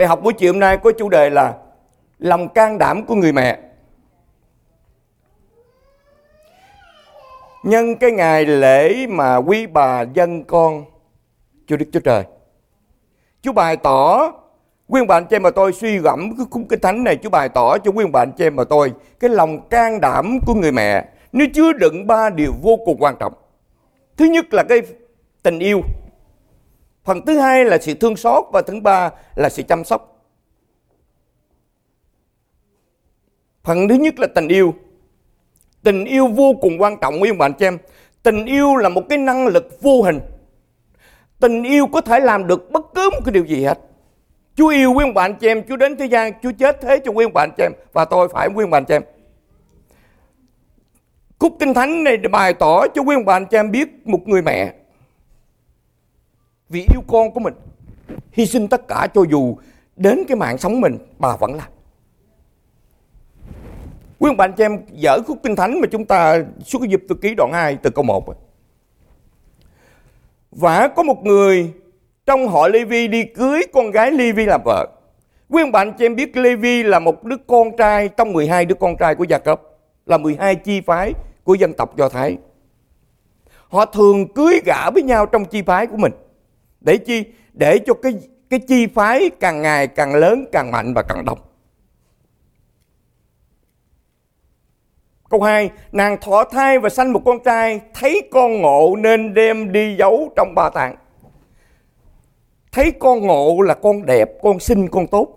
Bài học buổi chiều hôm nay có chủ đề là lòng can đảm của người mẹ. Nhân cái ngày lễ mà quý bà dân con Chúa Đức Chúa Trời. Chúa bày tỏ Quyên bạn chị em mà tôi suy gẫm cái khung kinh thánh này, Chúa bày tỏ cho quyên bạn chị em mà tôi cái lòng can đảm của người mẹ nó chứa đựng ba điều vô cùng quan trọng. Thứ nhất là cái tình yêu. Phần thứ hai là sự thương xót và thứ ba là sự chăm sóc. Phần thứ nhất là tình yêu. Tình yêu vô cùng quan trọng quý bạn chị em. Tình yêu là một cái năng lực vô hình. Tình yêu có thể làm được bất cứ một cái điều gì hết. Chúa yêu quý ông bạn chị em, Chúa đến thế gian, Chúa chết thế cho quý ông bạn chị em và tôi phải quý ông bạn chị em. Cúc Kinh Thánh này bày tỏ cho quý ông bạn chị em biết một người mẹ vì yêu con của mình hy sinh tất cả cho dù đến cái mạng sống mình, bà vẫn làm. Quý ông bạn chị em, dở khúc Kinh Thánh mà chúng ta suốt dịp từ ký đoạn 2 từ câu 1. Và có một người trong họ Levi đi cưới con gái Levi làm vợ. Quý ông bạn chị em biết Levi là một đứa con trai trong 12 đứa con trai của Gia cấp là 12 chi phái của dân tộc Do Thái. Họ thường cưới gả với nhau trong chi phái của mình. Để chi? Để cho cái cái chi phái càng ngày càng lớn, càng mạnh và càng đông. Câu 2, nàng thọ thai và sanh một con trai, thấy con ngộ nên đem đi giấu trong ba tạng. Thấy con ngộ là con đẹp, con xinh, con tốt.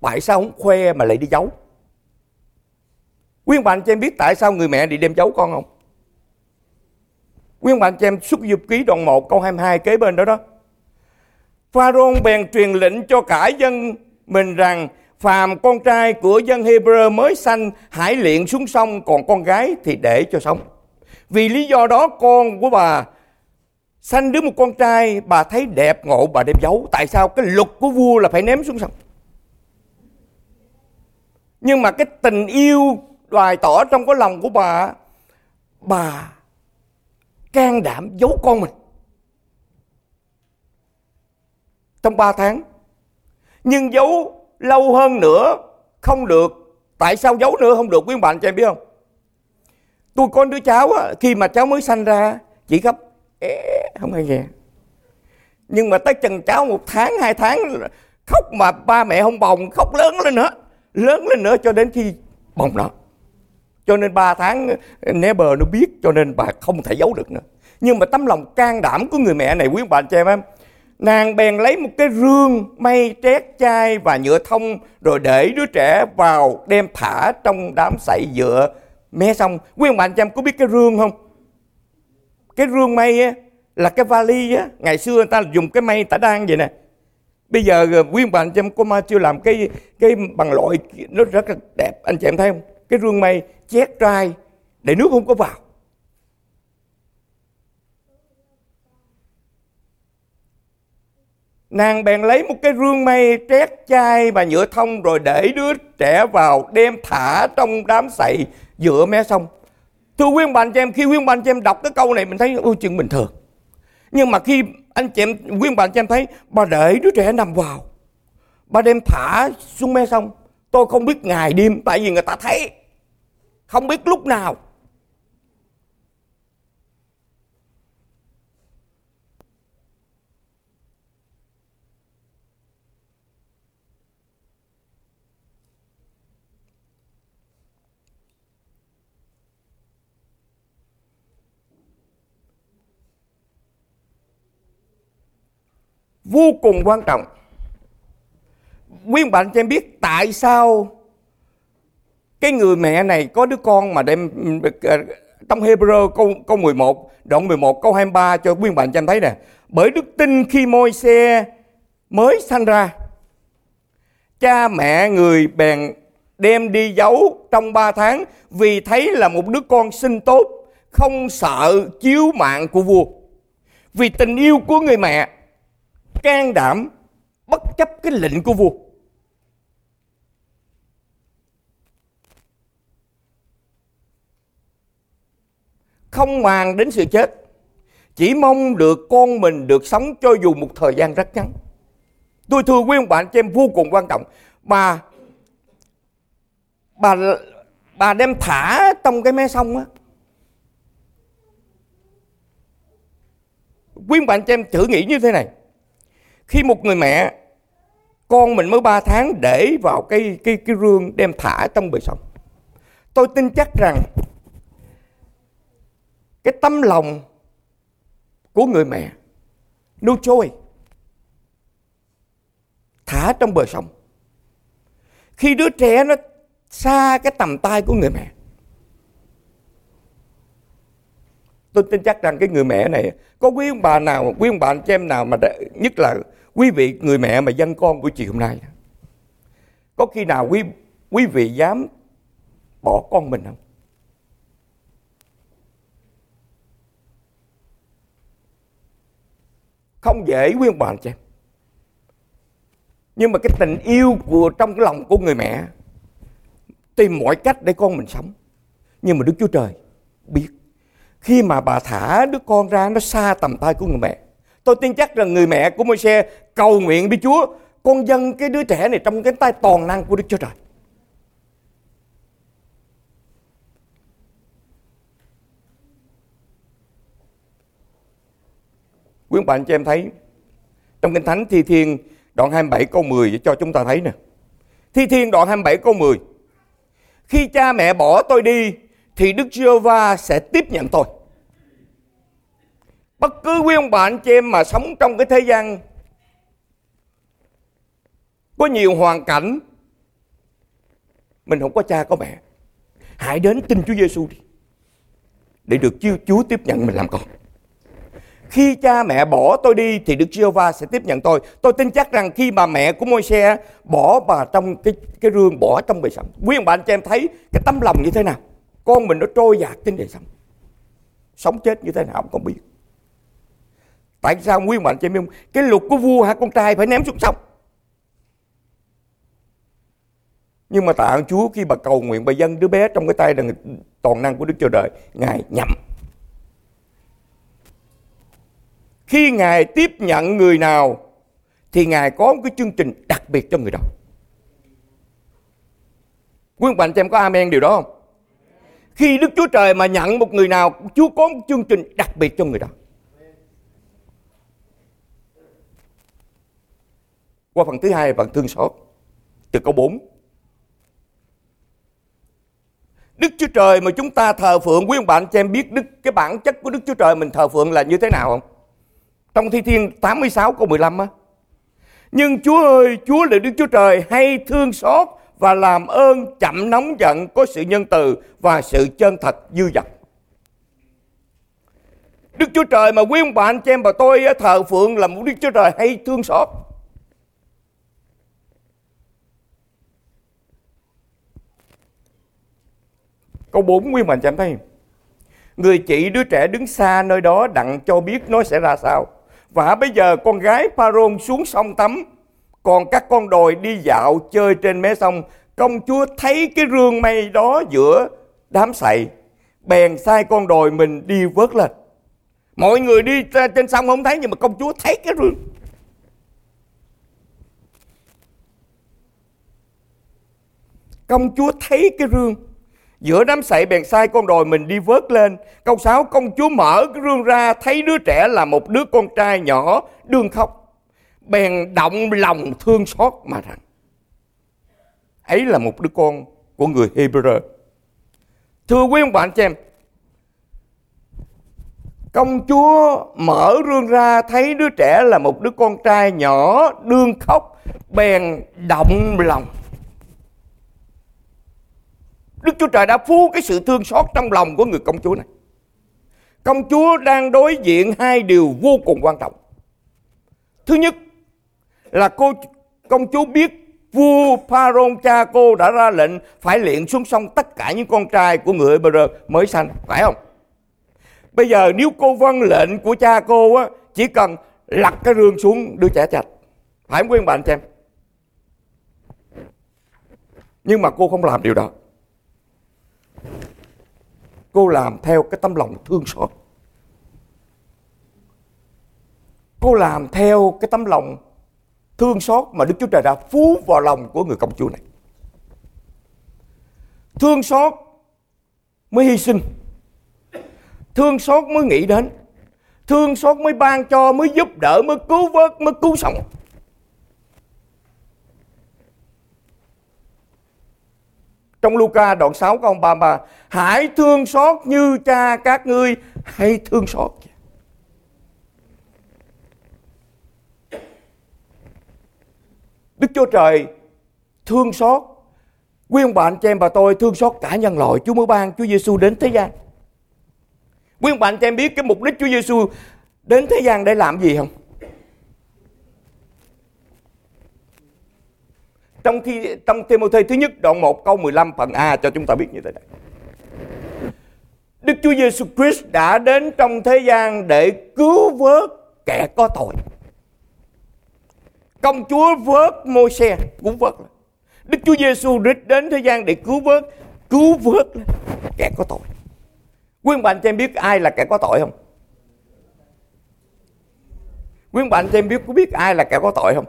Tại sao không khoe mà lại đi giấu? Quyên bạn cho em biết tại sao người mẹ đi đem giấu con không? Quyên bạn cho em xuất dục ký đoạn 1 câu 22 kế bên đó đó. Pharaoh bèn truyền lệnh cho cả dân mình rằng, phàm con trai của dân Hebrew mới sanh, hãy luyện xuống sông, còn con gái thì để cho sống. Vì lý do đó, con của bà sanh đứa một con trai, bà thấy đẹp ngộ, bà đem giấu. Tại sao cái luật của vua là phải ném xuống sông? Nhưng mà cái tình yêu đoài tỏ trong cái lòng của bà bà can đảm giấu con mình trong 3 tháng. Nhưng giấu lâu hơn nữa không được. Tại sao giấu nữa không được? Quý bạn cho em biết không? Tôi con đứa cháu á, khi mà cháu mới sanh ra chỉ gấp é, không hay nghe nhưng mà tới chừng cháu một tháng hai tháng khóc mà ba mẹ không bồng khóc lớn lên nữa lớn lên nữa cho đến khi bồng nó. Cho nên ba tháng ờ, neighbor nó biết cho nên bà không thể giấu được nữa. Nhưng mà tấm lòng can đảm của người mẹ này quý bạn cho em em. Nàng bèn lấy một cái rương mây trét chai và nhựa thông rồi để đứa trẻ vào đem thả trong đám sậy dựa mé xong. Quý bà chị em có biết cái rương không? Cái rương mây á, là cái vali á. Ngày xưa người ta dùng cái mây tả đan vậy nè. Bây giờ ờ, quý bà chị em có ma chưa làm cái cái bằng loại nó rất là đẹp. Anh chị em thấy không? cái rương mây chét trai để nước không có vào Nàng bèn lấy một cái rương mây trét chai và nhựa thông rồi để đứa trẻ vào đem thả trong đám sậy giữa mé sông. Thưa quý bạn chị em, khi quý bạn chị em đọc cái câu này mình thấy ôi chuyện bình thường. Nhưng mà khi anh chị em, quý bạn chị em thấy bà để đứa trẻ nằm vào. Bà đem thả xuống mé sông. Tôi không biết ngày đêm tại vì người ta thấy. Không biết lúc nào. Vô cùng quan trọng. Nguyên bạn cho em biết tại sao cái người mẹ này có đứa con mà đem ờ, trong Hebrew câu câu 11 đoạn 11 câu 23 cho nguyên bạn cho em thấy nè. Bởi đức tin khi môi xe mới sanh ra, cha mẹ người bèn đem đi giấu trong 3 tháng vì thấy là một đứa con sinh tốt, không sợ chiếu mạng của vua. Vì tình yêu của người mẹ can đảm, bất chấp cái lệnh của vua. Không màng đến sự chết, chỉ mong được con mình được sống cho dù một thời gian rất ngắn. Tôi thưa quý ông bạn cho em, vô cùng quan trọng. Bà bà bà đem thả trong cái mé sông á. Quý ông bạn cho em thử nghĩ như thế này khi một người mẹ, con mình mới 3 tháng để vào cái cái cái rương đem thả trong bờ sông. Tôi tin chắc rằng cái tấm lòng của người mẹ nuôi trôi thả trong bờ sông. Khi đứa trẻ nó xa cái tầm tay của người mẹ tôi tin chắc rằng cái người mẹ này có quý ông bà nào quý ông bà anh chị em nào mà đã, nhất là quý vị người mẹ mà dân con của chiều hôm nay. Có khi nào quý quý vị dám bỏ con mình không? Không dễ quý ông bà anh chị em. Nhưng mà cái tình yêu của trong cái lòng của người mẹ tìm mọi cách để con mình sống. Nhưng mà đức chúa trời biết khi mà bà thả đứa con ra, nó xa tầm tay của người mẹ. Tôi tin chắc rằng người mẹ của môi xe cầu nguyện với chúa, con dân cái đứa trẻ này trong cái tay toàn năng của đức chúa trời. Quý bạn cho em thấy, trong kinh thánh thi thiên đoạn 27 câu 10 cho chúng ta thấy nè. Thi thiên đoạn 27 câu 10 khi cha mẹ bỏ tôi đi, thì Đức Giê-hô-va sẽ tiếp nhận tôi. Bất cứ quý ông bà anh chị em mà sống trong cái thế gian có nhiều hoàn cảnh, mình không có cha có mẹ hãy đến tin Chúa Giêsu đi, để được Chúa tiếp nhận mình làm con. Khi cha mẹ bỏ tôi đi thì Đức Giê-hô-va sẽ tiếp nhận tôi. Tôi tin chắc rằng khi bà mẹ của Môi-se bỏ bà trong cái cái rương, bỏ trong bề sông. Quý ông bà anh chị em thấy cái tấm lòng như thế nào? Con mình nó trôi dạt trên bề sông. Sống chết như thế nào không biết. Tại sao quý mệnh anh chị em không? Cái luật của vua hả con trai phải ném xuống sông. Nhưng mà tạ ơn Chúa khi bà cầu nguyện bà dân đứa bé trong cái tay là toàn năng của Đức Chúa Trời, Ngài nhậm khi Ngài tiếp nhận người nào thì Ngài có một cái chương trình đặc biệt cho người đó. Quý bạn cho em có amen điều đó không? Khi Đức Chúa Trời mà nhận một người nào, Chúa có một chương trình đặc biệt cho người đó. Qua phần thứ hai phần thương xót từ câu 4. Đức Chúa Trời mà chúng ta thờ phượng quý ông bạn cho em biết đức cái bản chất của Đức Chúa Trời mình thờ phượng là như thế nào không? Trong Thi Thiên 86 câu 15 á. Nhưng Chúa ơi, Chúa là Đức Chúa Trời hay thương xót và làm ơn chậm nóng giận có sự nhân từ và sự chân thật dư dật. Đức Chúa Trời mà quý ông bạn cho em và tôi thờ phượng là một Đức Chúa Trời hay thương xót. Câu 4 nguyên mình chẳng thấy Người chị đứa trẻ đứng xa nơi đó đặng cho biết nó sẽ ra sao. Và bây giờ con gái Pharaoh xuống sông tắm, còn các con đồi đi dạo chơi trên mé sông. Công chúa thấy cái rương mây đó giữa đám sậy, bèn sai con đồi mình đi vớt lên. Mọi người đi trên sông không thấy nhưng mà công chúa thấy cái rương. Công chúa thấy cái rương Giữa đám sậy bèn sai con đồi mình đi vớt lên. Câu 6, công chúa mở cái rương ra thấy đứa trẻ là một đứa con trai nhỏ đương khóc. Bèn động lòng thương xót mà rằng. Ấy là một đứa con của người Hebrew. Thưa quý ông bạn chị em, công chúa mở rương ra thấy đứa trẻ là một đứa con trai nhỏ đương khóc bèn động lòng Đức Chúa Trời đã phú cái sự thương xót trong lòng của người công chúa này. Công chúa đang đối diện hai điều vô cùng quan trọng. Thứ nhất là cô công chúa biết vua Pharaoh cha cô đã ra lệnh phải luyện xuống sông tất cả những con trai của người Hebrew mới sanh, phải không? Bây giờ nếu cô vâng lệnh của cha cô á, chỉ cần lặt cái rương xuống đưa trẻ chạch. Phải không quý bạn xem? Nhưng mà cô không làm điều đó cô làm theo cái tấm lòng thương xót cô làm theo cái tấm lòng thương xót mà Đức Chúa Trời đã phú vào lòng của người công chúa này. Thương xót mới hy sinh. Thương xót mới nghĩ đến. Thương xót mới ban cho, mới giúp đỡ, mới cứu vớt, mới cứu sống. Trong Luca đoạn 6 câu 33 Hãy thương xót như cha các ngươi, Hãy thương xót Đức Chúa Trời thương xót. Quý ông bạn cho em và tôi thương xót cả nhân loại. Chúa mới ban Chúa Giêsu đến thế gian. Quý ông bạn cho em biết cái mục đích Chúa Giêsu đến thế gian để làm gì không? Trong khi trong Timothy thứ nhất đoạn 1 câu 15 phần A cho chúng ta biết như thế này. Đức Chúa Giêsu Christ đã đến trong thế gian để cứu vớt kẻ có tội. Công Chúa vớt Môi-se cũng vớt. Đức Chúa Giêsu Christ đến thế gian để cứu vớt, cứu vớt kẻ có tội. Quý bạn cho em biết ai là kẻ có tội không? Quý bạn cho em biết có biết ai là kẻ có tội không?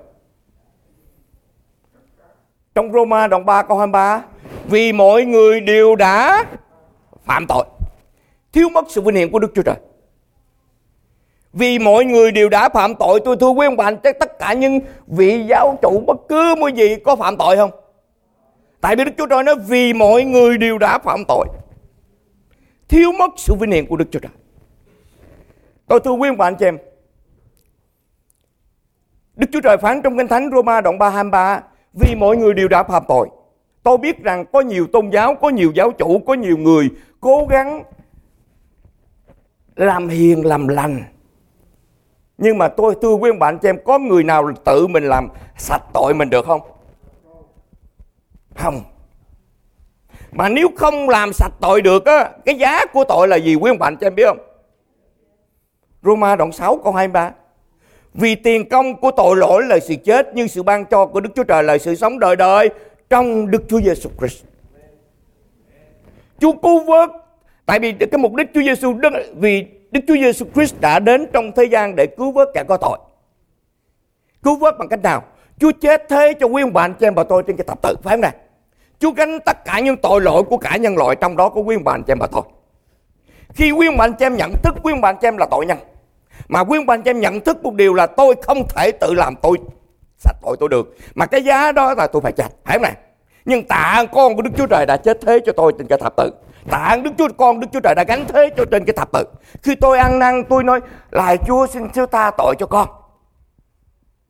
Trong Roma đoạn 3 câu 23 Vì mọi người đều đã phạm tội, Thiếu mất sự vinh hiển của Đức Chúa Trời. Vì mọi người đều đã phạm tội, Tôi thưa quý ông bà chắc tất cả những vị giáo chủ bất cứ một gì có phạm tội không? Tại vì Đức Chúa Trời nói, Vì mọi người đều đã phạm tội, Thiếu mất sự vinh hiển của Đức Chúa Trời. Tôi thưa quý ông bà anh chị em, Đức Chúa Trời phán trong Kinh Thánh Roma đoạn 3 23 vì mọi người đều đã phạm tội. Tôi biết rằng có nhiều tôn giáo, có nhiều giáo chủ, có nhiều người cố gắng làm hiền làm lành. Nhưng mà tôi thưa quý bạn cho em có người nào tự mình làm sạch tội mình được không? Không. Mà nếu không làm sạch tội được á, cái giá của tội là gì quý bạn cho em biết không? Roma đoạn 6 câu 23 vì tiền công của tội lỗi là sự chết nhưng sự ban cho của Đức Chúa Trời là sự sống đời đời trong Đức Chúa Giêsu Christ. Chúa cứu vớt, tại vì cái mục đích Chúa Giêsu Đức vì Đức Chúa Giêsu Christ đã đến trong thế gian để cứu vớt kẻ có tội. Cứu vớt bằng cách nào? Chúa chết thế cho quý ông bà anh chị em và tôi trên cái thập tự, phải không nào? Chúa gánh tất cả những tội lỗi của cả nhân loại, trong đó có quý ông bà anh chị em và tôi. Khi quý ông bà anh chị em nhận thức quý ông bà anh chị em là tội nhân mà quý ông bà anh em nhận thức một điều là tôi không thể tự làm tôi sạch tội tôi được. Mà cái giá đó là tôi phải trả phải không này nhưng tạ con của Đức Chúa Trời đã chết thế cho tôi trên cái thập tự. Tạ Đức Chúa, con Đức Chúa Trời đã gánh thế cho trên cái thập tự. Khi tôi ăn năn, tôi nói lại Chúa, xin Chúa tha tội cho con.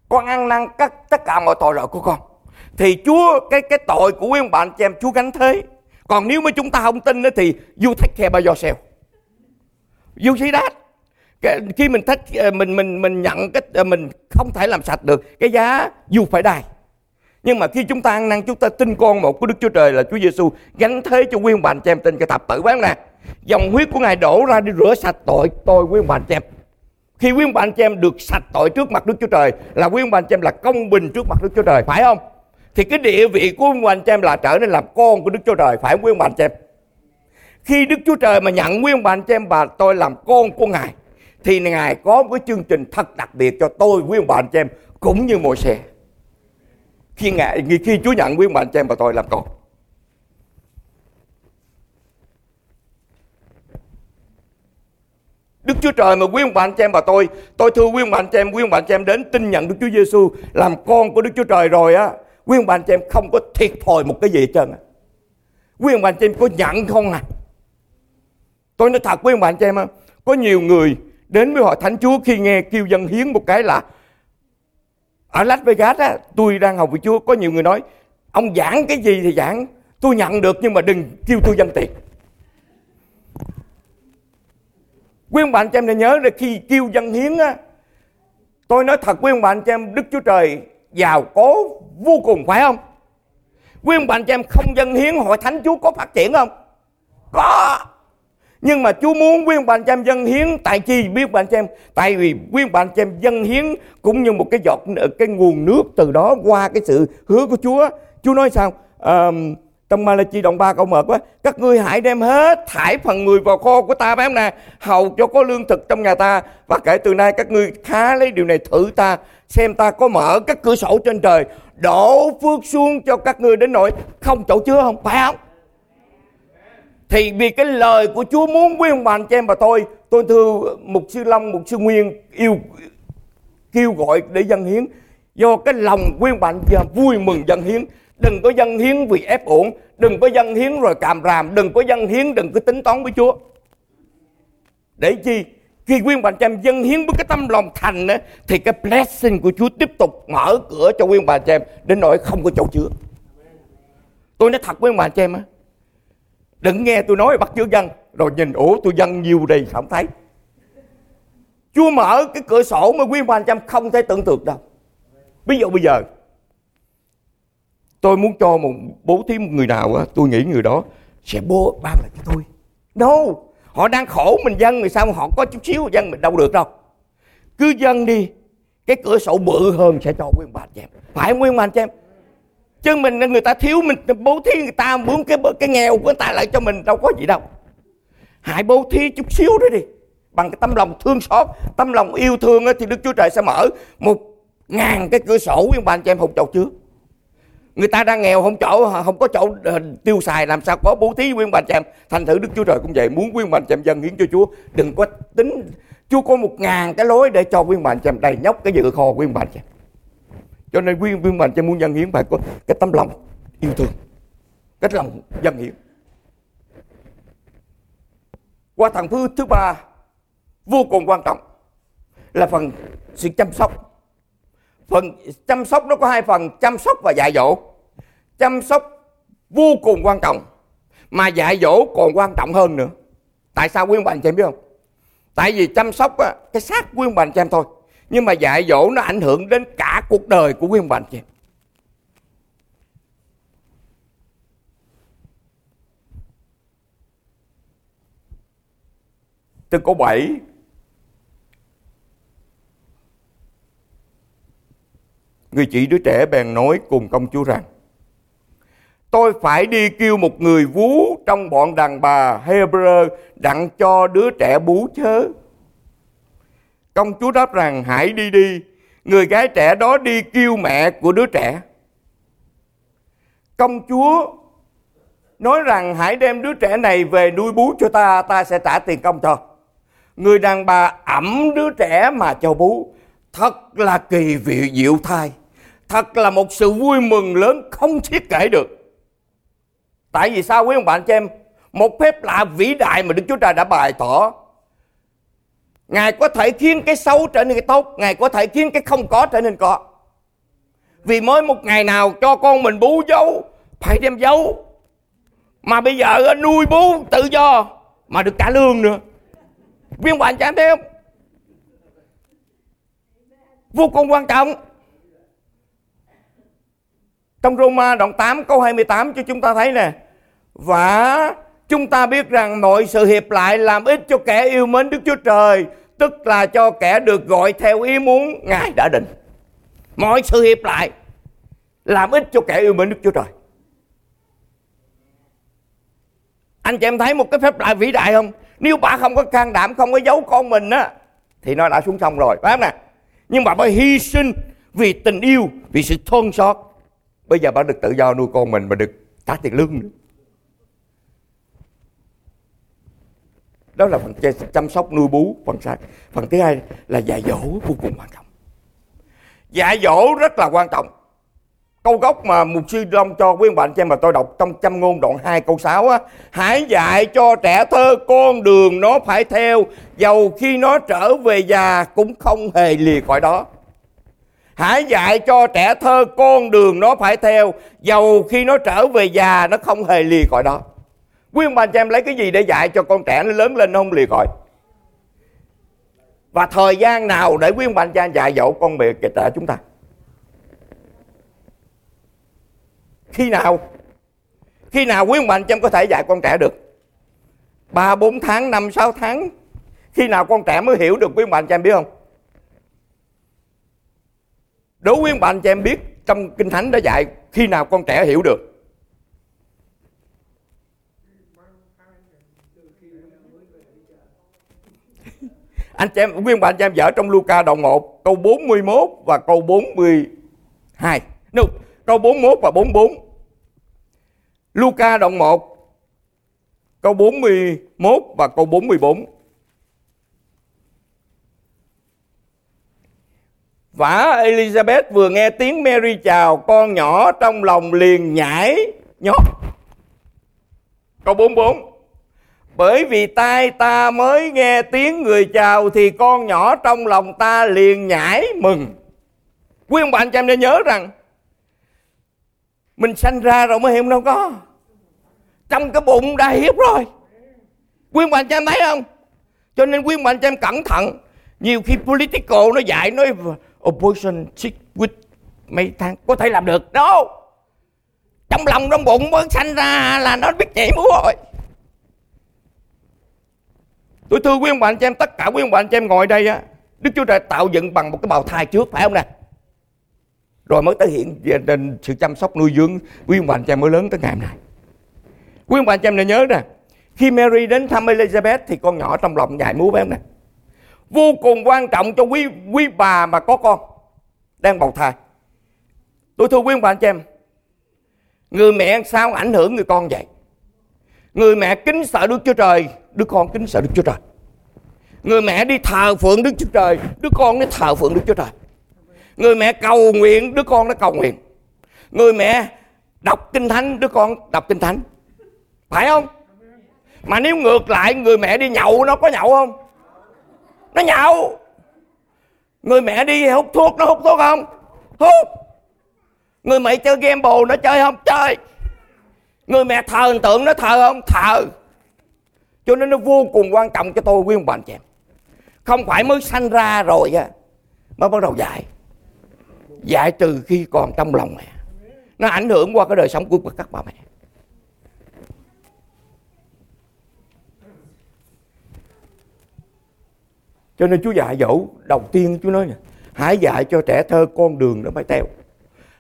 Con ăn năn cắt tất cả mọi tội lỗi của con. Thì Chúa, cái cái tội của quý ông bạn chị em, Chúa gánh thế. Còn nếu mà chúng ta không tin thì you take care by yourself. You see that? Khi mình thách ờ, mình mình mình nhận cái ờ, mình không thể làm sạch được, cái giá dù phải đài. Nhưng mà khi chúng ta ăn năn, chúng ta tin con một của Đức Chúa Trời là Chúa Giêsu gánh thế cho nguyên bạn cho em trên cái thập tử bán nè dòng huyết của ngài đổ ra đi rửa sạch tội tôi nguyên bạn cho em khi nguyên bạn cho em được sạch tội trước mặt Đức Chúa Trời, là nguyên bạn cho em là công bình trước mặt Đức Chúa Trời, phải không? Thì cái địa vị của nguyên bạn cho em là trở nên làm con của Đức Chúa Trời, phải nguyên bạn cho em khi Đức Chúa Trời mà nhận nguyên bạn cho em và tôi làm con của ngài thì ngài có một cái chương trình thật đặc biệt cho tôi, quý ông bà, anh chị em, cũng như môi xe khi ngài khi Chúa nhận quý ông bà, anh chị em và tôi làm con. Đức Chúa Trời mà quý ông bà, anh chị em và tôi Tôi thưa quý ông bà, anh chị em, Quý ông bà, anh chị em đến tin nhận Đức Chúa Giêsu Làm con của Đức Chúa Trời rồi á, Quý ông bà, anh chị em không có thiệt thòi một cái gì hết trơn á. Quý ông bà, anh chị em có nhận không à? Tôi nói thật, quý ông bà, anh chị em á, Có nhiều người đến với hội thánh Chúa khi nghe kêu dân hiến một cái là ở Las Vegas á, tôi đang học với Chúa. Có nhiều người nói ông giảng cái gì thì giảng tôi nhận được nhưng mà đừng kêu tôi dân tiền quý ông bạn cho em nên nhớ là khi kêu dân hiến á tôi nói thật quý ông bạn cho em Đức Chúa Trời giàu có vô cùng phải không? Quý ông bạn cho em không dân hiến hội thánh Chúa có phát triển không? Có nhưng mà Chúa muốn quý ông bà anh chị em dân hiến tại chi biết bà anh chị em? Tại vì quý ông bà anh chị em dân hiến cũng như một cái giọt cái nguồn nước từ đó qua cái sự hứa của Chúa. Chúa nói sao? À, trong Malachi đoạn 3 câu 1 á các ngươi hãy đem hết thải phần 10 vào kho của ta phải không nè hầu cho có lương thực trong nhà ta. Và kể từ nay các ngươi khá lấy điều này thử ta xem ta có mở các cửa sổ trên trời đổ phước xuống cho các ngươi đến nỗi không chỗ chứa không? Phải không? Thì vì cái lời của Chúa muốn quý ông bà anh chị em và tôi tôi thưa mục sư Long mục sư Nguyên yêu kêu gọi để dân hiến. Do cái lòng quý ông bà anh chị em vui mừng dân hiến. Đừng có dân hiến vì ép uổng đừng có dân hiến rồi càm ràm đừng có dân hiến đừng có tính toán với Chúa. Để chi? Khi quyên bà chị em dân hiến với cái tâm lòng thành á, thì cái blessing của Chúa tiếp tục mở cửa cho quyên bà chị em đến nỗi không có chỗ chứa. Tôi nói thật với bà chị em á đừng nghe tôi nói bắt chước dân. Rồi nhìn, ủa, tôi dân nhiều đây không thấy. Chúa mở cái cửa sổ mà nguyên bà trăm không thể tưởng tượng đâu. Ví dụ bây giờ, tôi muốn cho một, bố thí một người nào á, tôi nghĩ người đó sẽ bố ban lại cho tôi. No, họ đang khổ mình dân thì sao họ có chút xíu dân mình đâu được đâu. Cứ dân đi, cái cửa sổ bự hơn sẽ cho nguyên bà anh em. Phải nguyên bà anh em? Chứ mình, người ta thiếu mình, bố thí người ta muốn cái cái nghèo của người ta lại cho mình, đâu có gì đâu. Hãy bố thí chút xíu đó đi. Bằng cái tâm lòng thương xót tâm lòng yêu thương thì đức chúa trời sẽ mở một ngàn cái cửa sổ nguyên bà anh em hụt chậu trước. Người ta đang nghèo, không chỗ, không có chỗ ờ, tiêu xài, làm sao có bố thí nguyên bà em. Thành thử đức chúa trời cũng vậy, muốn nguyên bà em dân hiến cho chúa. Đừng có tính, chúa có một ngàn cái lối để cho nguyên bà em, đầy nhóc cái dự kho nguyên bà chèm cho nên quyên viên mạnh cho muốn dân hiến phải có cái tấm lòng yêu thương cái lòng dân hiến. Qua thằng thứ thứ ba vô cùng quan trọng là phần sự chăm sóc. Phần chăm sóc nó có hai phần chăm sóc và dạy dỗ. Chăm sóc vô cùng quan trọng mà dạy dỗ còn quan trọng hơn nữa. Tại sao quý bành cho chị em biết không? Tại vì chăm sóc á, cái xác quý bành cho anh em thôi nhưng mà dạy dỗ nó ảnh hưởng đến cả cuộc đời của quý ông bà anh chị em từ câu 7 Người chị đứa trẻ bèn nói cùng công chúa rằng, Tôi phải đi kêu một người vú trong bọn đàn bà Hebrew đặng cho đứa trẻ bú chớ. Công chúa đáp rằng hãy đi đi. Người gái trẻ đó đi kêu mẹ của đứa trẻ. Công chúa nói rằng hãy đem đứa trẻ này về nuôi bú cho ta, ta sẽ trả tiền công cho. Người đàn bà ẩm đứa trẻ mà cho bú. Thật là kỳ vị diệu thai thật là một sự vui mừng lớn không thiết kể được tại vì sao quý ông bạn cho em một phép lạ vĩ đại mà đức chúa trời đã bày tỏ ngài có thể khiến cái xấu trở nên cái tốt, ngài có thể khiến cái không có trở nên có. Vì mới một ngày nào cho con mình bú dấu, phải đem dấu. Mà bây giờ nuôi bú tự do, mà được trả lương nữa. Viên bạn cho em thấy không? Vô cùng quan trọng. Trong Roma đoạn 8 câu 28 cho chúng ta thấy nè. Và chúng ta biết rằng mọi sự hiệp lại làm ích cho kẻ yêu mến Đức Chúa Trời, tức là cho kẻ được gọi theo ý muốn Ngài đã định. Mọi sự hiệp lại làm ích cho kẻ yêu mến Đức Chúa Trời. Anh chị em thấy một cái phép lạ vĩ đại không? Nếu bà không có can đảm, không có giấu con mình á, thì nó đã xuống sông rồi, phải không nè? Nhưng mà bà hy sinh vì tình yêu, vì sự thương xót bây giờ bà được tự do nuôi con mình mà được trả tiền lương nữa đó là phần chăm sóc nuôi bú, phần sai. Phần thứ hai là dạy dỗ vô cùng quan trọng. Dạy dỗ rất là quan trọng. Câu gốc mà mục sư Long cho quý bạn cho em mà tôi đọc trong châm ngôn đoạn 2 câu 6 á, hãy dạy cho trẻ thơ con đường nó phải theo, dầu khi nó trở về già cũng không hề lìa khỏi đó. Hãy dạy cho trẻ thơ con đường nó phải theo, Dầu khi nó trở về già nó không hề lìa khỏi đó. Quý ông bà chị em lấy cái gì để dạy cho con trẻ nó lớn lên nó không lìa khỏi? Và thời gian nào để quý ông bà chị em dạy dỗ con bè trẻ chúng ta? Khi nào? Khi nào quý ông bà chị em có thể dạy con trẻ được? 3, 4 tháng, 5, 6 tháng. Khi nào con trẻ mới hiểu được quý ông bà chị em biết không? Đố quý bạn cho em biết trong Kinh Thánh đã dạy khi nào con trẻ hiểu được. Anh chị em nguyên bà anh chị em dở trong Luca đoạn 1 câu 41 và câu 42 no, câu 41 và 44 Luca đoạn 1 câu 41 và câu 44 Vả Elizabeth vừa nghe tiếng Mary chào con nhỏ trong lòng liền nhảy nhót. Câu 44 bởi vì tai ta mới nghe tiếng người chào thì con nhỏ trong lòng ta liền nhảy mừng. Quý ông bà anh chị em nên nhớ rằng, mình sanh ra rồi mới hiểu đâu có. Trong cái bụng đã hiếp rồi. Quý ông bà anh chị em thấy không? Cho nên quý ông bà anh chị em cẩn thận. Nhiều khi political nó dạy, nói abortion six week mấy tháng có thể làm được đâu trong lòng, trong bụng mới sanh ra là nó biết nhảy múa rồi tôi thưa quý ông bạn cho em, tất cả quý ông bạn cho em ngồi đây á, đức chúa trời tạo dựng bằng một cái bào thai trước, phải không nè? Rồi mới thể hiện trên sự chăm sóc nuôi dưỡng quý ông bạn cho em mới lớn tới ngày hôm nay. Quý ông bạn cho em nên nhớ nè, khi Mary đến thăm Elizabeth thì con nhỏ trong lòng nhảy múa, phải không nè? Vô cùng quan trọng cho quý quý bà mà có con đang bào thai. Tôi thưa quý ông bà anh chị em, người mẹ sao ảnh hưởng người con vậy? Người mẹ kính sợ đức chúa trời đứa con kính sợ đức chúa trời. Người mẹ đi thờ phượng đức chúa trời đứa con đi thờ phượng đức chúa trời. Người mẹ cầu nguyện đứa con nó cầu nguyện. Người mẹ đọc kinh thánh đứa con đọc kinh thánh. Phải không? Mà nếu ngược lại, người mẹ đi nhậu, nó có nhậu không? Nó nhậu. Người mẹ đi hút thuốc, nó hút thuốc không? Hút. Người mẹ chơi game bồ, nó chơi không? Chơi người mẹ thờ hình tượng nó thờ không? Thờ. Cho nên nó vô cùng quan trọng cho tôi, quý ông bà anh chị em. Không phải mới sanh ra rồi á, mới bắt đầu dạy. Dạy từ khi còn trong lòng mẹ. Nó ảnh hưởng qua cái đời sống của các bà mẹ. Cho nên Chúa dạy dỗ, đầu tiên Chúa nói nè, hãy dạy cho trẻ thơ con đường nó phải theo.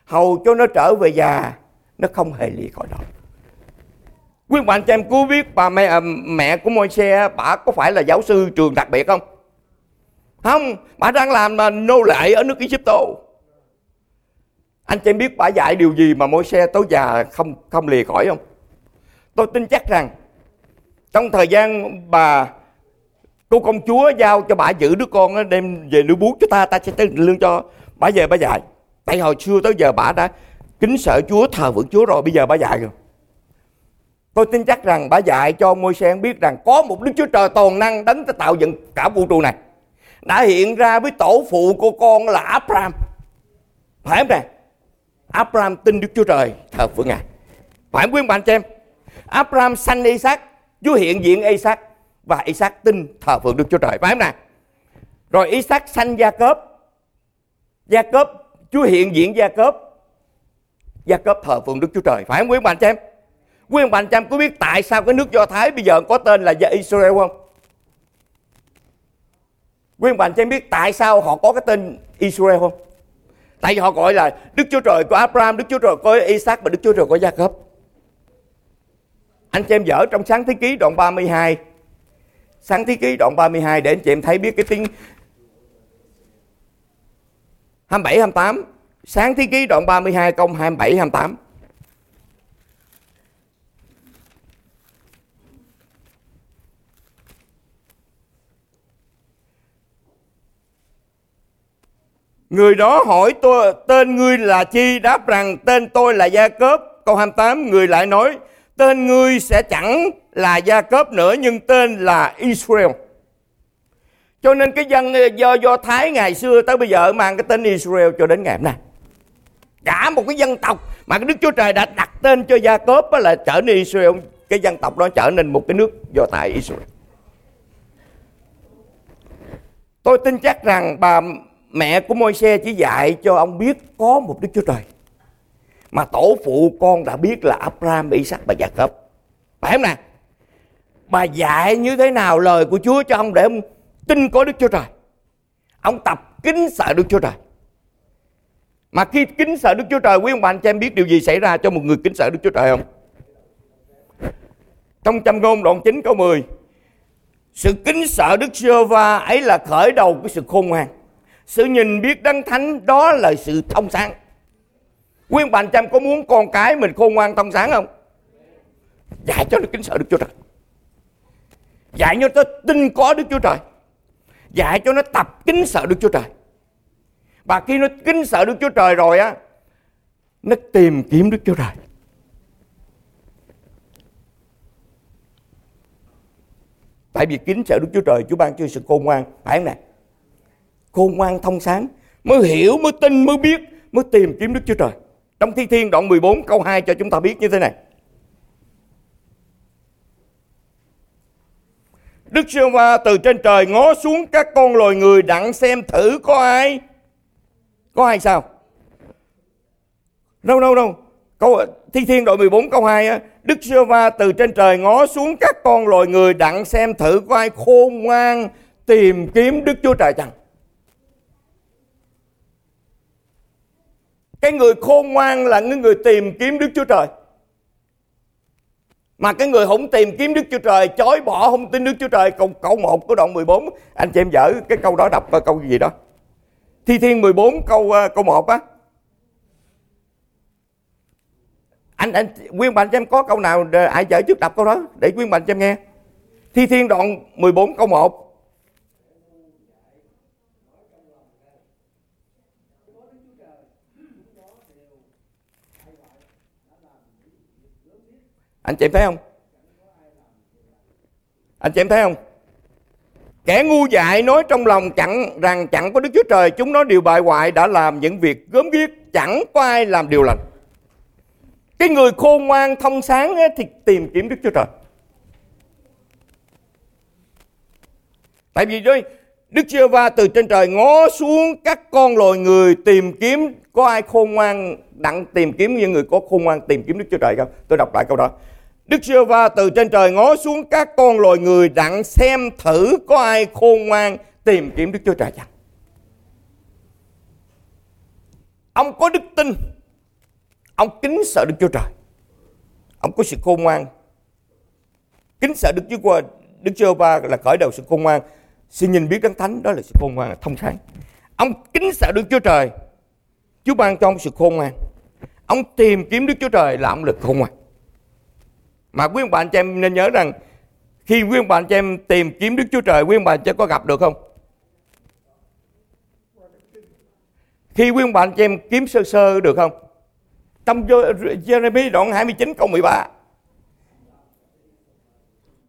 Hầu cho nó trở về già, nó không hề lìa khỏi đó quý bạn cho em cứu biết bà mẹ à, mẹ của môi xe bà có phải là giáo sư trường đặc biệt không? Không bà đang làm mà nô lệ ở nước Egypto. Anh cho em biết bà dạy điều gì mà môi xe tối già không không lìa khỏi không? Tôi tin chắc rằng trong thời gian bà cô công chúa giao cho bà giữ đứa con đó, đem về nuôi bú cho ta ta sẽ tới lương cho bà về bà dạy. Tại hồi xưa tới giờ bà đã kính sợ chúa thờ phượng chúa rồi bây giờ bà dạy rồi tôi tin chắc rằng bà dạy cho môi sen biết rằng có một đức chúa trời toàn năng đấng tạo dựng cả vũ trụ này. Đã hiện ra với tổ phụ của con là Abraham. Phải không nè? Abraham tin Đức Chúa Trời thờ phượng Ngài phải không quý bạn cho em? Abraham sanh Isaac, Chúa hiện diện Isaac và Isaac tin thờ phượng Đức Chúa Trời. Phải không nào rồi Isaac sanh Gia Cớp Gia Cớp Chúa hiện diện Gia Cớp Gia Cớp thờ phượng Đức Chúa Trời. Phải không quý bạn cho em? Quý bạn anh em có biết tại sao cái nước Do Thái bây giờ có tên là Gia Israel không quý bạn anh em biết tại sao họ có cái tên Israel không tại vì họ gọi là Đức Chúa Trời của Abraham, Đức Chúa Trời của Isaac và Đức Chúa Trời của Jacob. Anh chị em dở trong sáng thế ký đoạn 32 Sáng thế ký đoạn 32 để anh chị em thấy biết cái tiếng 27 28. Sáng thế ký đoạn 32 câu 27 28. Người đó hỏi tôi tên ngươi là chi đáp rằng tên tôi là Gia Cớp. Câu 28 người lại nói tên ngươi sẽ chẳng là Gia Cớp nữa nhưng tên là Israel. Cho nên cái dân ờ, do do Thái ngày xưa tới bây giờ mang cái tên Israel cho đến ngày hôm nay. Cả một cái dân tộc mà cái Đức Chúa Trời đã đặt tên cho Gia Cớp là trở nên Israel, cái dân tộc đó trở nên một cái nước do Thái Israel. Tôi tin chắc rằng bà mẹ của môi xe chỉ dạy cho ông biết có một Đức Chúa Trời mà tổ phụ con đã biết là Abraham, Isaac và Jacob. Phải không nè Bà dạy như thế nào lời của Chúa cho ông để ông tin có Đức Chúa Trời. Ông tập kính sợ Đức Chúa Trời. Mà khi kính sợ Đức Chúa Trời, quý ông bà anh chị em biết điều gì xảy ra cho một người kính sợ Đức Chúa Trời không? Trong trăm ngôn đoạn 9 câu 10 sự kính sợ Đức giê va ấy là khởi đầu của sự khôn ngoan sự nhìn biết đấng thánh đó là sự thông sáng Nguyên bạn chăm có muốn con cái mình khôn ngoan thông sáng không? Dạy cho nó kính sợ Đức Chúa Trời. Dạy cho nó tin có Đức Chúa Trời. Dạy cho nó tập kính sợ Đức Chúa Trời. Và khi nó kính sợ Đức Chúa Trời rồi á, nó tìm kiếm Đức Chúa Trời. Tại vì kính sợ Đức Chúa Trời Chúa ban cho sự khôn ngoan Phải không nè Khôn ngoan thông sáng Mới hiểu, mới tin, mới biết Mới tìm kiếm Đức Chúa Trời. Trong Thi Thiên đoạn 14 câu 2 cho chúng ta biết như thế này. Đức chúa va từ trên trời ngó xuống các con loài người đặng xem thử có ai có ai sao? Đâu đâu đâu? Câu thi thiên đoạn 14 câu 2 á Đức chúa va từ trên trời ngó xuống các con loài người đặng xem thử có ai khôn ngoan tìm kiếm Đức Chúa Trời chẳng cái người khôn ngoan là những người tìm kiếm Đức Chúa Trời. Mà cái người không tìm kiếm Đức Chúa Trời chối bỏ không tin Đức Chúa Trời câu, câu 1 của đoạn 14 anh chị em dở cái câu đó đọc câu gì đó. Thi Thiên 14 câu ờ, câu 1 á. Anh anh nguyên Bạch cho em có câu nào ai dở trước đọc câu đó để nguyên Bạch cho em nghe. Thi Thiên đoạn 14 câu 1 anh chị em thấy không? Anh chị em thấy không? Kẻ ngu dại nói trong lòng chẳng rằng chẳng có đức chúa trời. Chúng nó điều bại hoại đã làm những việc gớm ghiếc chẳng có ai làm điều lành. Cái người khôn ngoan thông sáng ấy, thì tìm kiếm đức chúa trời. Tại vì đây Đức chúa va từ trên trời ngó xuống các con loài người tìm kiếm có ai khôn ngoan đặng tìm kiếm những người có khôn ngoan tìm kiếm Đức Chúa Trời không? Tôi đọc lại câu đó. Đức giê va từ trên trời ngó xuống các con loài người đặng xem thử có ai khôn ngoan tìm kiếm Đức Chúa Trời chăng? Ông có đức tin. Ông kính sợ Đức Chúa Trời. Ông có sự khôn ngoan. Kính sợ Đức Chúa Đức Chúa va là khởi đầu sự khôn ngoan. Xin nhìn biết đấng thánh, đó là sự khôn ngoan, thông sáng. Ông kính sợ Đức Chúa Trời. Chúa ban cho ông sự khôn ngoan. Ông tìm kiếm Đức Chúa Trời là ông lực khôn ngoan. Mà quý ông bà anh chị em nên nhớ rằng khi quý ông bà anh chị em tìm kiếm Đức Chúa Trời, quý ông bạn cho có gặp được không? Khi quý ông bà anh chị em kiếm sơ sơ được không? Trong Jeremy đoạn 29 câu 13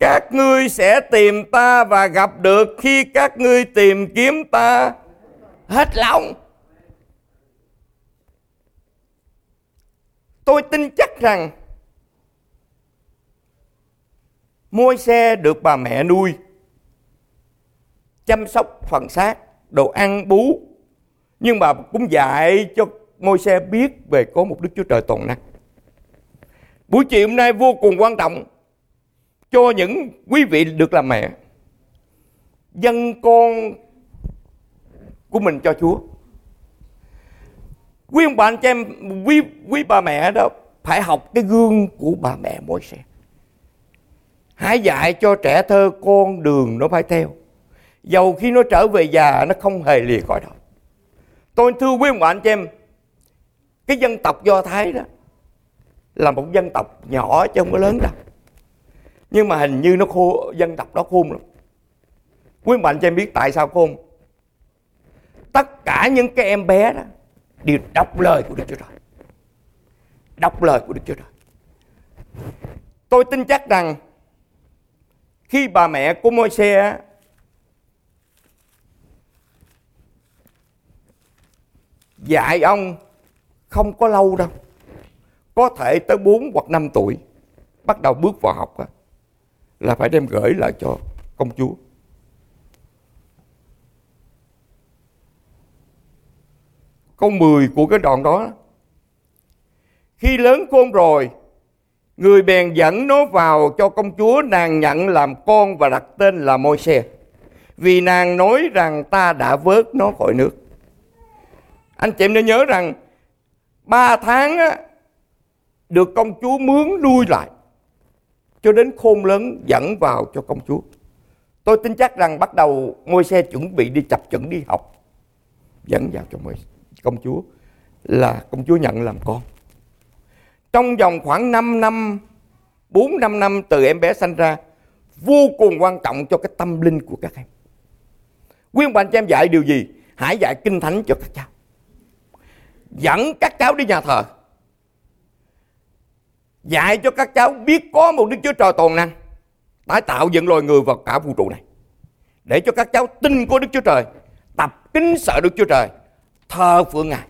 Các ngươi sẽ tìm ta và gặp được khi các ngươi tìm kiếm ta hết lòng. Tôi tin chắc rằng Môi xe được bà mẹ nuôi, chăm sóc phần xác, đồ ăn bú. Nhưng bà cũng dạy cho môi xe biết về có một Đức Chúa Trời toàn năng. Buổi chiều hôm nay vô cùng quan trọng cho những quý vị được làm mẹ. Dân con của mình cho Chúa. Quý ông bà anh chị em, quý, quý bà mẹ đó phải học cái gương của bà mẹ môi xe. Hãy dạy cho trẻ thơ con đường nó phải theo. Dầu khi nó trở về già nó không hề lìa khỏi đâu. Tôi thưa quý ông anh chị em, cái dân tộc Do Thái đó là một dân tộc nhỏ chứ không có lớn đâu. Nhưng mà hình như nó khô, dân tộc đó khôn lắm. Quý ông bạn cho em biết tại sao khôn. Tất cả những cái em bé đó đều đọc lời của Đức Chúa Trời. Đọc lời của Đức Chúa Trời. Tôi tin chắc rằng khi bà mẹ của môi xe dạy ông không có lâu đâu. Có thể tới 4 hoặc 5 tuổi bắt đầu bước vào học đó, là phải đem gửi lại cho công chúa. Câu 10 của cái đoạn đó khi lớn khôn rồi Người bèn dẫn nó vào cho công chúa nàng nhận làm con và đặt tên là môi xe. Vì nàng nói rằng ta đã vớt nó khỏi nước. Anh chị em nên nhớ rằng ba tháng á, được công chúa mướn nuôi lại cho đến khôn lớn dẫn vào cho công chúa. tôi tin chắc rằng bắt đầu môi xe chuẩn bị đi chập chuẩn đi học dẫn vào cho môi công chúa là công chúa nhận làm con trong vòng khoảng 5 năm 4 5 năm từ em bé sanh ra, vô cùng quan trọng cho cái tâm linh của các em. Quyên bạn cho em dạy điều gì? Hãy dạy kinh thánh cho các cháu. Dẫn các cháu đi nhà thờ. Dạy cho các cháu biết có một Đức Chúa Trời toàn năng, tái tạo dựng loài người vào cả vũ trụ này. Để cho các cháu tin có Đức Chúa Trời, tập kính sợ Đức Chúa Trời, thờ phượng Ngài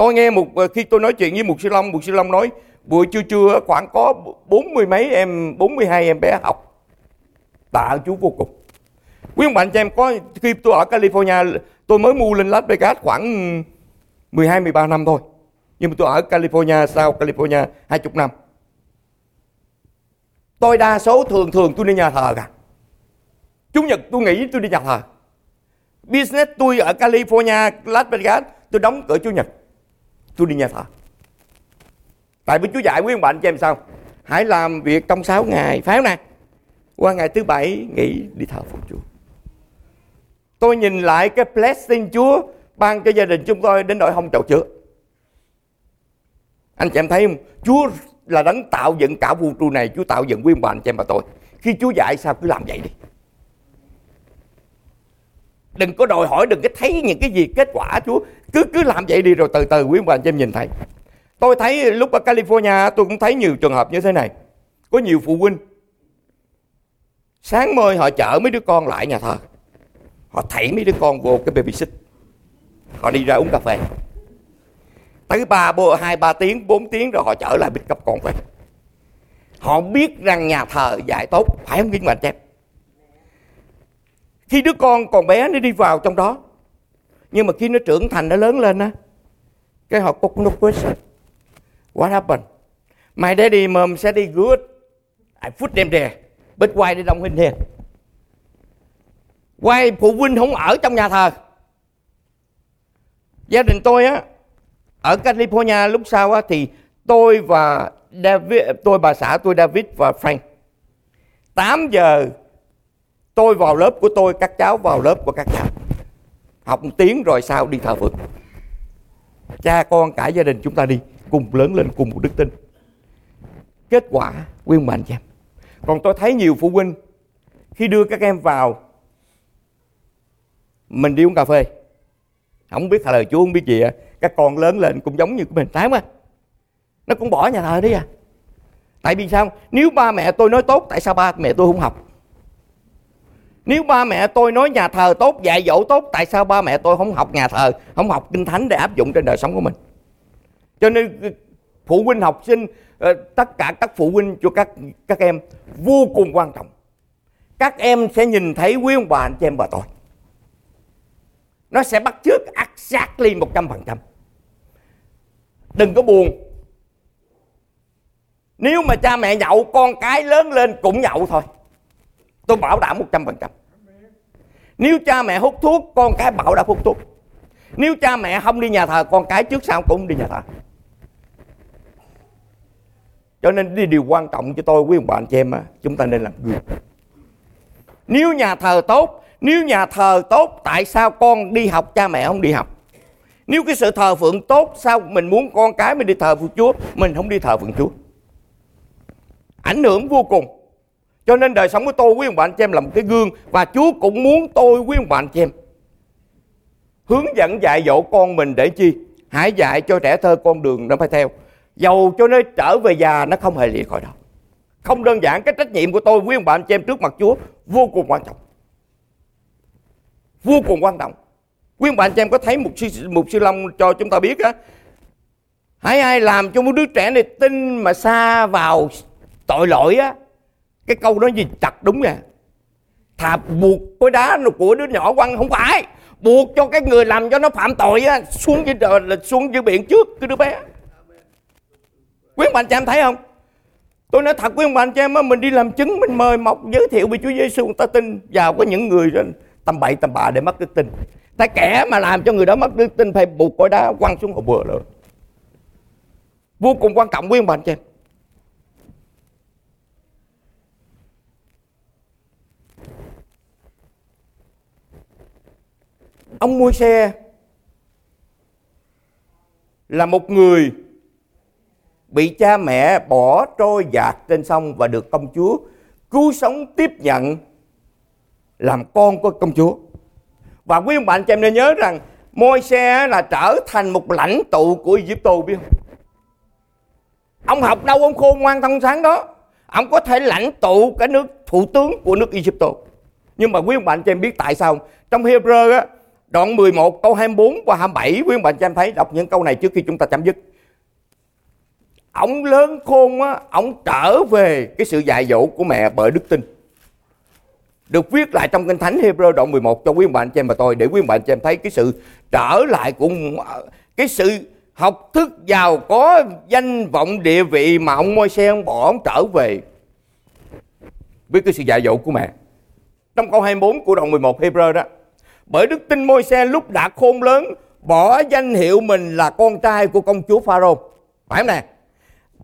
tôi nghe một ờ, khi tôi nói chuyện với một sư long một sư long nói, buổi trưa trưa khoảng có bốn mươi mấy em, bốn mươi hai em bé học tạ chú vô cùng. Quý ông bạn cho em, có khi tôi ở California, tôi mới mua lên Las Vegas khoảng 12 13 năm thôi. Nhưng mà tôi ở California sau California 20 năm. Tôi đa số thường thường tôi đi nhà thờ cả. Chủ nhật tôi nghĩ tôi đi nhà thờ. Business tôi ở California, Las Vegas, tôi đóng cửa Chủ nhật tôi đi nhà thờ tại vì Chúa dạy quý ông bạn cho em sao? Hãy làm việc trong 6 ngày. Pháo nè. Qua ngày thứ bảy, nghỉ đi thờ phượng Chúa. Tôi nhìn lại cái blessing Chúa ban cho gia đình chúng tôi đến nỗi không chậu chữa anh chị em thấy không? Chúa là đấng tạo dựng cả vũ trụ này, Chúa tạo dựng nguyên bạn cho em và tôi. Khi Chúa dạy sao? Cứ làm vậy đi đừng có đòi hỏi, đừng có thấy những cái gì kết quả, Chúa. Cứ cứ làm vậy đi rồi từ từ quý bà chém em nhìn thấy. Tôi thấy lúc ở California, tôi cũng thấy nhiều trường hợp như thế này. Có nhiều phụ huynh, sáng mời họ chở mấy đứa con lại nhà thờ. Họ thảy mấy đứa con vô cái baby xích họ đi ra uống cà phê. Tới ba bô hai, ba tiếng, bốn tiếng rồi họ trở lại bích cấp con về. Họ biết rằng nhà thờ dạy tốt, phải không kinh mạnh chép khi đứa con còn bé, nó đi vào trong đó. Nhưng mà khi nó trưởng thành, nó lớn lên á, cái họ có no question what happened? My daddy, mom said it good I put them there, but why they don't in here why phụ huynh không ở trong nhà thờ? Gia đình tôi á, ở California lúc sau á, thì tôi và David tôi bà xã tôi David và Frank 8 giờ tôi vào lớp của tôi, các cháu vào lớp của các cháu. Học một tiếng rồi sau đi thờ phượng. Cha con cả gia đình chúng ta đi, cùng lớn lên cùng một đức tin. Kết quả, quyên mạnh cho em. Còn tôi thấy nhiều phụ huynh, khi đưa các em vào, mình đi uống cà phê. Không biết lời chúa, không biết gì à. Các con lớn lên cũng giống như của mình. Trái á nó cũng bỏ nhà thờ đi à. Tại vì sao? Nếu ba mẹ tôi nói tốt, tại sao ba mẹ tôi không học? Nếu ba mẹ tôi nói nhà thờ tốt, dạy dỗ tốt, tại sao ba mẹ tôi không học nhà thờ, không học kinh thánh để áp dụng trên đời sống của mình? Cho nên ờ, phụ huynh học sinh ờ, tất cả các phụ huynh cho các các em vô cùng quan trọng. Các em sẽ nhìn thấy quý ông bà, anh chị em và tôi. Nó sẽ bắt chước exactly một trăm phần trăm. Đừng có buồn. Nếu mà cha mẹ nhậu, con cái lớn lên cũng nhậu thôi tôi bảo đảm một trăm phần trăm. Nếu cha mẹ hút thuốc, con cái bảo đảm hút thuốc. Nếu cha mẹ không đi nhà thờ, con cái trước sau cũng đi nhà thờ. Cho nên đi điều quan trọng cho tôi, quý ông bà anh chị em á, chúng ta nên làm gương. Nếu nhà thờ tốt, nếu nhà thờ tốt, tại sao con đi học, cha mẹ không đi học? Nếu cái sự thờ phượng tốt, sao mình muốn con cái mình đi thờ phượng chúa, mình không đi thờ phượng chúa? Ảnh hưởng vô cùng cho nên đời sống của tôi, quý ông bà anh chị em là một cái gương và Chúa cũng muốn tôi, quý ông bà anh chị em, hướng dẫn dạy dỗ con mình để chi? Hãy dạy cho trẻ thơ con đường nó phải theo. Dầu cho nó trở về già, nó không hề lìa khỏi đó. Không đơn giản, cái trách nhiệm của tôi, quý ông bà anh chị em, trước mặt Chúa, vô cùng quan trọng. Vô cùng quan trọng. Quý ông bà anh chị em có thấy một sư một sư long cho chúng ta biết á? Hãy ai làm cho một đứa trẻ này tin mà xa vào tội lỗi á cái câu đó gì chặt đúng nè thà buộc cái đá của đứa nhỏ quăng không phải buộc cho cái người làm cho nó phạm tội á, xuống dưới trời là xuống dưới biển trước cái đứa bé. Quý ông bà anh chị em thấy không? Tôi nói thật quý ông bà anh chị em mình đi làm chứng mình mời mọc giới thiệu về Chúa Giêsu người ta tin. Vào có những người tầm bậy tầm bạ để mất đức tin. Tại kẻ mà làm cho người đó mất đức tin phải buộc cối đá quăng xuống hồ bừa nữa vô cùng quan trọng quý ông bà anh chị em. Ông môi xe là một người bị cha mẹ bỏ trôi dạt trên sông và được công chúa cứu sống tiếp nhận làm con của công chúa. Và quý ông bạn cho em nên nhớ rằng môi xe là trở thành một lãnh tụ của Egypto, biết không? Ông học đâu ông khôn ngoan thông sáng đó. Ông có thể lãnh tụ cái nước, thủ tướng của nước Egypto. Nhưng mà quý ông bạn cho em biết tại sao trong Hebrew á đoạn 11 câu 24 qua 27 quý ông bạn cho em thấy, đọc những câu này trước khi chúng ta chấm dứt. Ông lớn khôn á, ông trở về cái sự dạy dỗ của mẹ bởi đức tin. Được viết lại trong kinh thánh Hebrew đoạn 11 cho quý ông bạn cho em và tôi, để quý ông bạn cho em thấy cái sự trở lại của, cái sự học thức giàu có, danh vọng địa vị mà ông môi xe ông bỏ ông trở về với cái sự dạy dỗ của mẹ. Trong câu 24 của đoạn 11 Hebrew đó bởi đức tin môi xe lúc đã khôn lớn, bỏ danh hiệu mình là con trai của công chúa Pharaoh phải không nè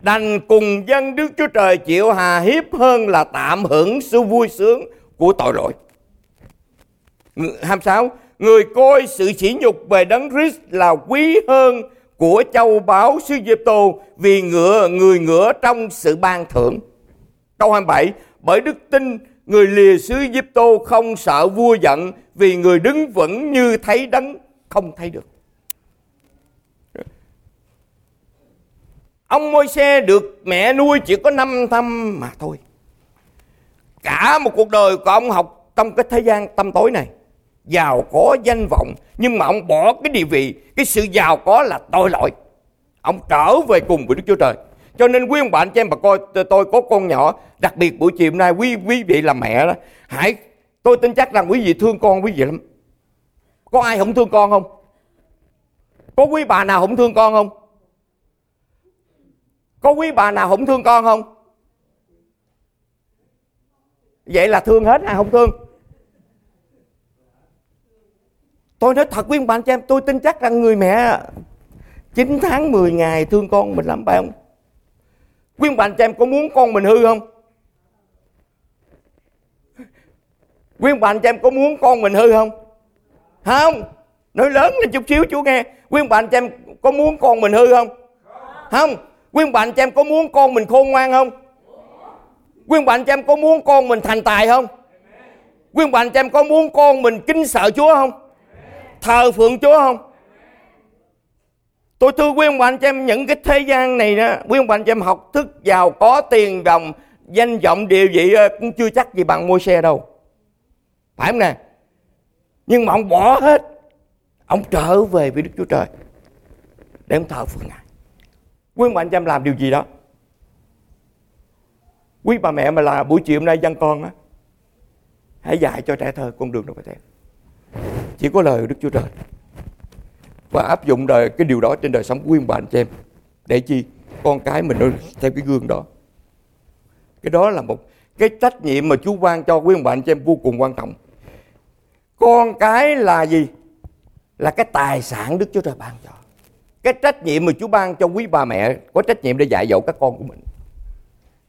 đành cùng dân Đức Chúa Trời chịu hà hiếp hơn là tạm hưởng sự vui sướng của tội lỗi. 26. Người coi sự sỉ nhục về đấng Christ là quý hơn của châu báu sư Diệp Tô vì ngựa, người ngựa trong sự ban thưởng. Câu 27. Bởi đức tin người lìa xứ giúp Tô không sợ vua giận vì người đứng vững như thấy đấng không thấy được. Ông môi xe được mẹ nuôi chỉ có 5 năm mà thôi. Cả một cuộc đời của ông học trong cái thế gian tâm tối này. Giàu có danh vọng. Nhưng mà ông bỏ cái địa vị, cái sự giàu có là tội lỗi. Ông trở về cùng với Đức Chúa Trời. Cho nên quý ông bạn cho em bà coi tôi có con nhỏ, Đặc biệt buổi chiều hôm nay, quý quý vị là mẹ đó, Hãy, tôi tin chắc rằng quý vị thương con quý vị lắm. Có ai không thương con không? Có quý bà nào không thương con không? Có quý bà nào không thương con không? Vậy là thương hết, ai không thương? Tôi nói thật quý ông bạn cho em, tôi tin chắc rằng người mẹ 9 tháng 10 ngày thương con mình lắm, phải không? Quý bạn chị em có muốn con mình hư không quý bạn chị em có muốn con mình hư không không nói lớn lên chút xíu chú nghe quý bạn chị em có muốn con mình hư không không Quý anh bạn chị em có muốn con mình khôn ngoan không? Quý anh bạn chị em có muốn con mình thành tài không? Quý anh bạn chị em có muốn con mình kính sợ Chúa không? Thờ phượng Chúa không? Tôi thưa quý ông bạn cho em, những cái thế gian này đó, Quý ông bạn cho em học thức giàu có tiền đồng Danh vọng điều gì ờ, cũng chưa chắc gì bằng mua xe đâu. Phải không nè? Nhưng mà ông bỏ hết, Ông trở về với Đức Chúa Trời Để ông thờ phượng Ngài. Quý bà anh chị em làm điều gì đó? Quý bà mẹ mà là buổi chiều hôm nay dân con á, hãy dạy cho trẻ thơ con đường đâu phải theo chỉ có lời Đức Chúa Trời và áp dụng đời, cái điều đó trên đời sống của quý bà anh chị em. Để chi? Con cái mình nó theo cái gương đó. Cái đó là một cái trách nhiệm mà Chúa ban cho quý ông bà anh chị em vô cùng quan trọng. Con cái là gì? Là cái tài sản Đức Chúa Trời ban cho. Cái trách nhiệm mà Chúa ban cho quý bà mẹ, có trách nhiệm để dạy dỗ các con của mình.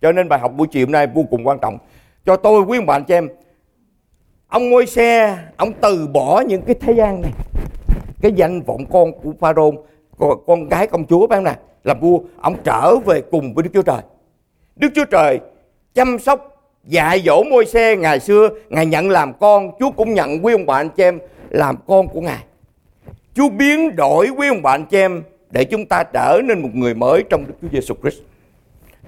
Cho nên bài học buổi chiều hôm nay vô cùng quan trọng. Cho tôi, quý bà anh chị em, ông ngôi xe, ông từ bỏ những cái thế gian này cái danh vọng con của pharaoh con, con gái công chúa phải không nè làm vua ông trở về cùng với đức chúa trời đức chúa trời chăm sóc dạy dỗ môi xe ngày xưa ngài nhận làm con chúa cũng nhận quý ông bạn chị em làm con của ngài Chúa biến đổi quý ông bạn chị em để chúng ta trở nên một người mới trong Đức Chúa Giêsu Christ.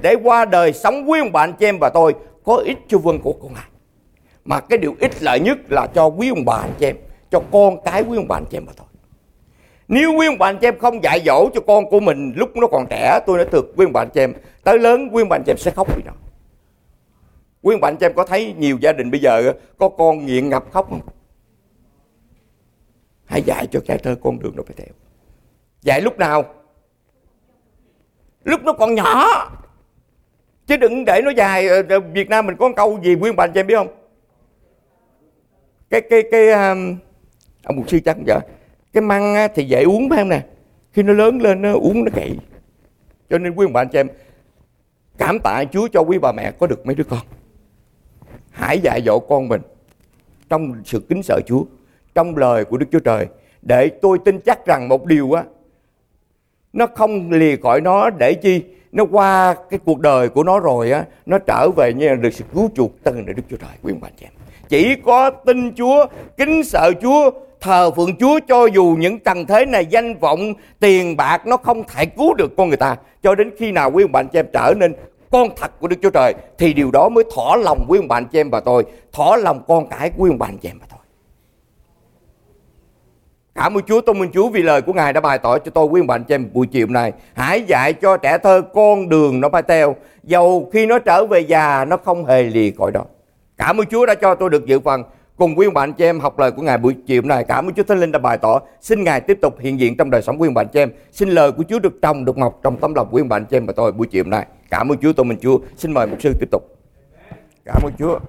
Để qua đời sống quý ông bạn chị em và tôi có ích cho vương của con Ngài. Mà cái điều ích lợi nhất là cho quý ông bạn chị em, cho con cái quý ông bạn chị em và tôi. Nếu quý ông bạn chị em không dạy dỗ cho con của mình lúc nó còn trẻ, tôi nói thật quý ông bạn chị em, tới lớn quý ông bạn chị em sẽ khóc vì nó. Quý ông bạn chị em có thấy nhiều gia đình bây giờ có con nghiện ngập khóc không? hãy dạy cho trẻ thơ con đường nó phải theo dạy lúc nào lúc nó còn nhỏ chứ đừng để nó dài ờ, ờ, Việt Nam mình có câu gì nguyên bạn chị em biết không cái cái cái um, ông mục sư chắc không vậy cái măng thì dễ uống phải không nè? Khi nó lớn lên nó uống nó cậy cho nên quý ông bà anh chị em, cảm tạ Chúa cho quý bà mẹ có được mấy đứa con. Hãy dạy dỗ con mình trong sự kính sợ Chúa, trong lời của Đức Chúa Trời, để tôi tin chắc rằng một điều á, nó không lìa khỏi nó để chi? Nó qua cái cuộc đời của nó rồi á, nó trở về như là được sự cứu chuộc từ Đức Chúa Trời, quý ông bà anh chị em. Chỉ có tin Chúa, kính sợ Chúa thờ phượng Chúa cho dù những tầng thế này danh vọng tiền bạc nó không thể cứu được con người ta cho đến khi nào quý ông bạn chị em trở nên con thật của Đức Chúa Trời thì điều đó mới thỏa lòng quý ông bạn chị em và tôi thỏa lòng con cái của quý ông bạn chị em và tôi Cảm ơn Chúa, tôn ơn Chúa vì lời của Ngài đã bày tỏ cho tôi quý ông bạn chị em buổi chiều nay Hãy dạy cho trẻ thơ con đường nó phải theo. Dầu khi nó trở về già nó không hề lìa khỏi đó. Cảm ơn Chúa đã cho tôi được dự phần cùng quý ông bạn chị em học lời của Ngài buổi chiều này. Cảm ơn Chúa Thánh Linh đã bày tỏ. Xin Ngài tiếp tục hiện diện trong đời sống quý ông bạn chị em. Xin lời của Chúa được trồng, được mọc trong tấm lòng quý ông bạn chị em và tôi buổi chiều này. Cảm ơn Chúa, tôi mình Chúa. Xin mời mục sư tiếp tục. Cảm ơn Chúa.